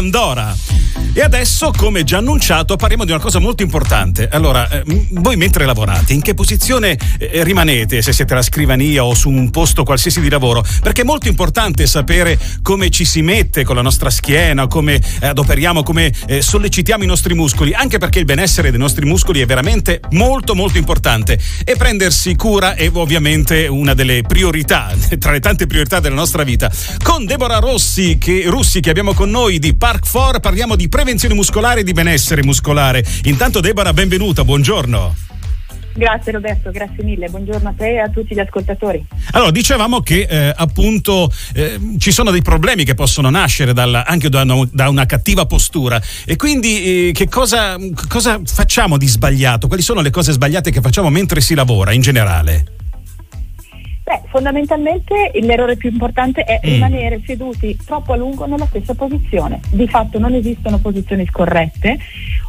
Pandora. E adesso, come già annunciato, parliamo di una cosa molto importante. Allora, eh, voi mentre lavorate, in che posizione eh, rimanete, se siete alla scrivania o su un posto qualsiasi di lavoro? Perché è molto importante sapere come ci si mette con la nostra schiena, come eh, adoperiamo, come eh, sollecitiamo i nostri muscoli, anche perché il benessere dei nostri muscoli è veramente molto molto importante e prendersi cura è ovviamente una delle priorità, tra le tante priorità della nostra vita. Con Deborah Rossi, che, Russi che abbiamo con noi di Park 4 parliamo di prevenzione muscolare e di benessere muscolare. Intanto Deborah, benvenuta, buongiorno. Grazie Roberto, grazie mille, buongiorno a te e a tutti gli ascoltatori. Allora, dicevamo che eh, appunto eh, ci sono dei problemi che possono nascere dalla, anche da una, da una, cattiva postura e quindi eh, che cosa, cosa facciamo di sbagliato? Quali sono le cose sbagliate che facciamo mentre si lavora in generale? Beh, fondamentalmente l'errore più importante è mm. rimanere seduti troppo a lungo nella stessa posizione. Di fatto non esistono posizioni scorrette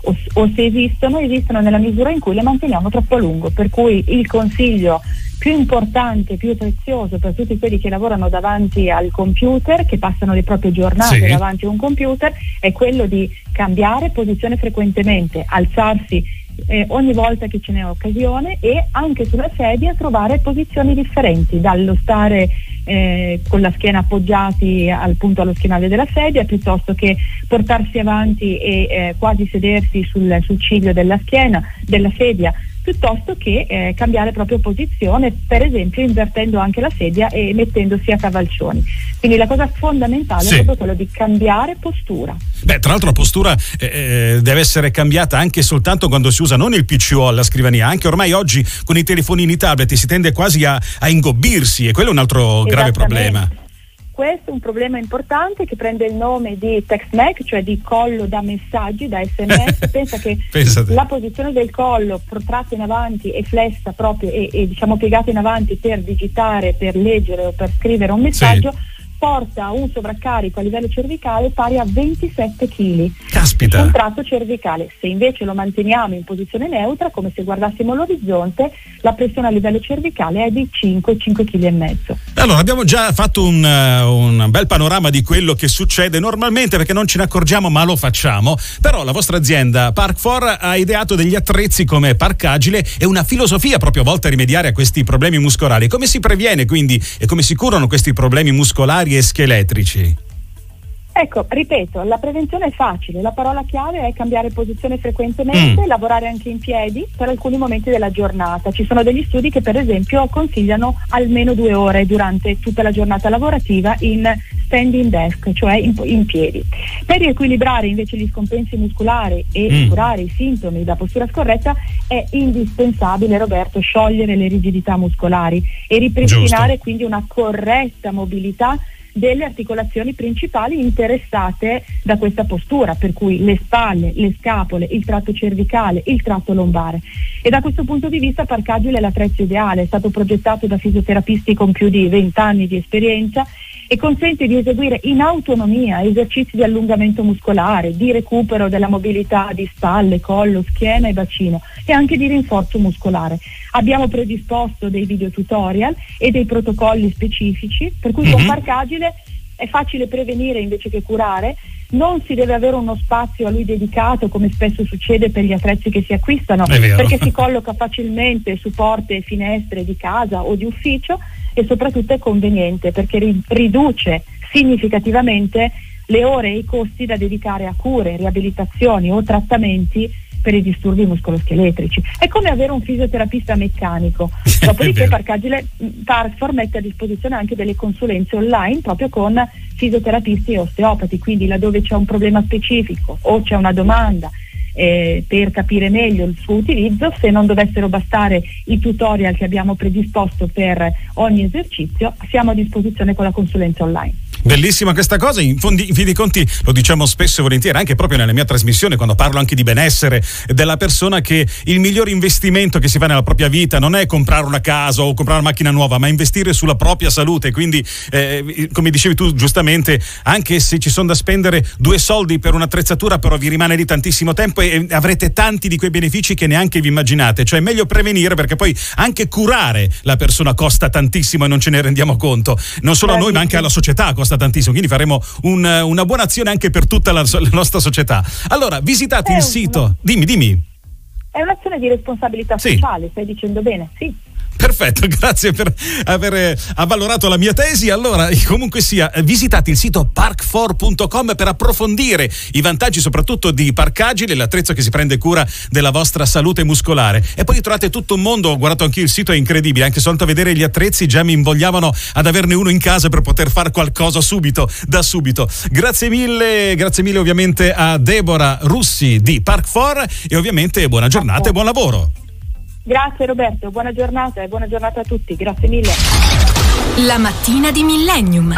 o, o se esistono, esistono nella misura in cui le manteniamo troppo a lungo. Per cui il consiglio più importante, più prezioso per tutti quelli che lavorano davanti al computer, che passano le proprie giornate sì. davanti a un computer, è quello di cambiare posizione frequentemente, alzarsi eh, ogni volta che ce n'è occasione e anche sulla sedia trovare posizioni differenti, dallo stare eh, con la schiena appoggiati al punto allo schienale della sedia piuttosto che portarsi avanti e eh, quasi sedersi sul, sul ciglio della schiena, della sedia piuttosto che eh, cambiare proprio posizione, per esempio invertendo anche la sedia e mettendosi a cavalcioni. Quindi la cosa fondamentale sì. è proprio quello di cambiare postura. Beh, tra l'altro la postura eh, eh deve essere cambiata anche soltanto quando si usa non il PCO alla scrivania, anche ormai oggi con i telefonini tablet si tende quasi a, a ingobbirsi e quello è un altro grave problema questo è un problema importante che prende il nome di TextMac, cioè di collo da messaggi, da sms. Pensa che Pensate. la posizione del collo protratta in avanti e flessa proprio e, e diciamo piegata in avanti per digitare, per leggere o per scrivere un messaggio. Sì porta un sovraccarico a livello cervicale pari a 27 kg. Caspita! Un tratto cervicale. Se invece lo manteniamo in posizione neutra, come se guardassimo l'orizzonte, la pressione a livello cervicale è di 5, 5 kg e mezzo. Allora, abbiamo già fatto un, uh, un bel panorama di quello che succede normalmente perché non ce ne accorgiamo, ma lo facciamo. Però la vostra azienda Park4 ha ideato degli attrezzi come Park Agile e una filosofia proprio volta a rimediare a questi problemi muscolari. Come si previene quindi e come si curano questi problemi muscolari e scheletrici? Ecco, ripeto, la prevenzione è facile, la parola chiave è cambiare posizione frequentemente, mm. lavorare anche in piedi per alcuni momenti della giornata. Ci sono degli studi che per esempio consigliano almeno due ore durante tutta la giornata lavorativa in standing desk, cioè in, in piedi. Per riequilibrare invece gli scompensi muscolari e mm. curare i sintomi da postura scorretta è indispensabile, Roberto, sciogliere le rigidità muscolari e ripristinare Giusto. quindi una corretta mobilità delle articolazioni principali interessate da questa postura, per cui le spalle, le scapole, il tratto cervicale, il tratto lombare. E da questo punto di vista Parcagile è l'attrezzo ideale, è stato progettato da fisioterapisti con più di 20 anni di esperienza e consente di eseguire in autonomia esercizi di allungamento muscolare, di recupero della mobilità di spalle, collo, schiena e bacino e anche di rinforzo muscolare. Abbiamo predisposto dei video tutorial e dei protocolli specifici, per cui mm-hmm. con mhm. Park Agile è facile prevenire invece che curare non si deve avere uno spazio a lui dedicato come spesso succede per gli attrezzi che si acquistano perché si colloca facilmente su porte e finestre di casa o di ufficio e soprattutto è conveniente perché riduce significativamente le ore e i costi da dedicare a cure, riabilitazioni o trattamenti per i disturbi muscoloscheletrici. È come avere un fisioterapista meccanico. Dopodiché Parcagile Parfor mette a disposizione anche delle consulenze online proprio con fisioterapisti e osteopati, quindi laddove c'è un problema specifico o c'è una domanda eh, per capire meglio il suo utilizzo, se non dovessero bastare i tutorial che abbiamo predisposto per ogni esercizio, siamo a disposizione con la consulenza online. Bellissima questa cosa, in, fondi, in fin dei conti lo diciamo spesso e volentieri, anche proprio nella mia trasmissione, quando parlo anche di benessere della persona, che il miglior investimento che si fa nella propria vita non è comprare una casa o comprare una macchina nuova, ma investire sulla propria salute. Quindi, eh, come dicevi tu giustamente, anche se ci sono da spendere due soldi per un'attrezzatura, però vi rimane lì tantissimo tempo e avrete tanti di quei benefici che neanche vi immaginate. Cioè è meglio prevenire perché poi anche curare la persona costa tantissimo e non ce ne rendiamo conto. Non solo a noi, ma anche alla società costa costa tantissimo, quindi faremo un, una buona azione anche per tutta la, la nostra società. Allora, visitate è il sito. Dimmi, dimmi. È un'azione di responsabilità sì. sociale, stai dicendo bene, sì. Perfetto, grazie per aver avvalorato la mia tesi. Allora, comunque sia, visitate il sito park4.com per approfondire i vantaggi soprattutto di Parcagile, l'attrezzo che si prende cura della vostra salute muscolare. E poi trovate tutto un mondo, ho guardato anche il sito, è incredibile, anche soltanto a vedere gli attrezzi già mi invogliavano ad averne uno in casa per poter fare qualcosa subito, da subito. Grazie mille, grazie mille ovviamente a Deborah Russi di Park4 e ovviamente buona giornata e buon lavoro. Grazie Roberto, buona giornata e buona giornata a tutti, grazie mille. La mattina di Millennium.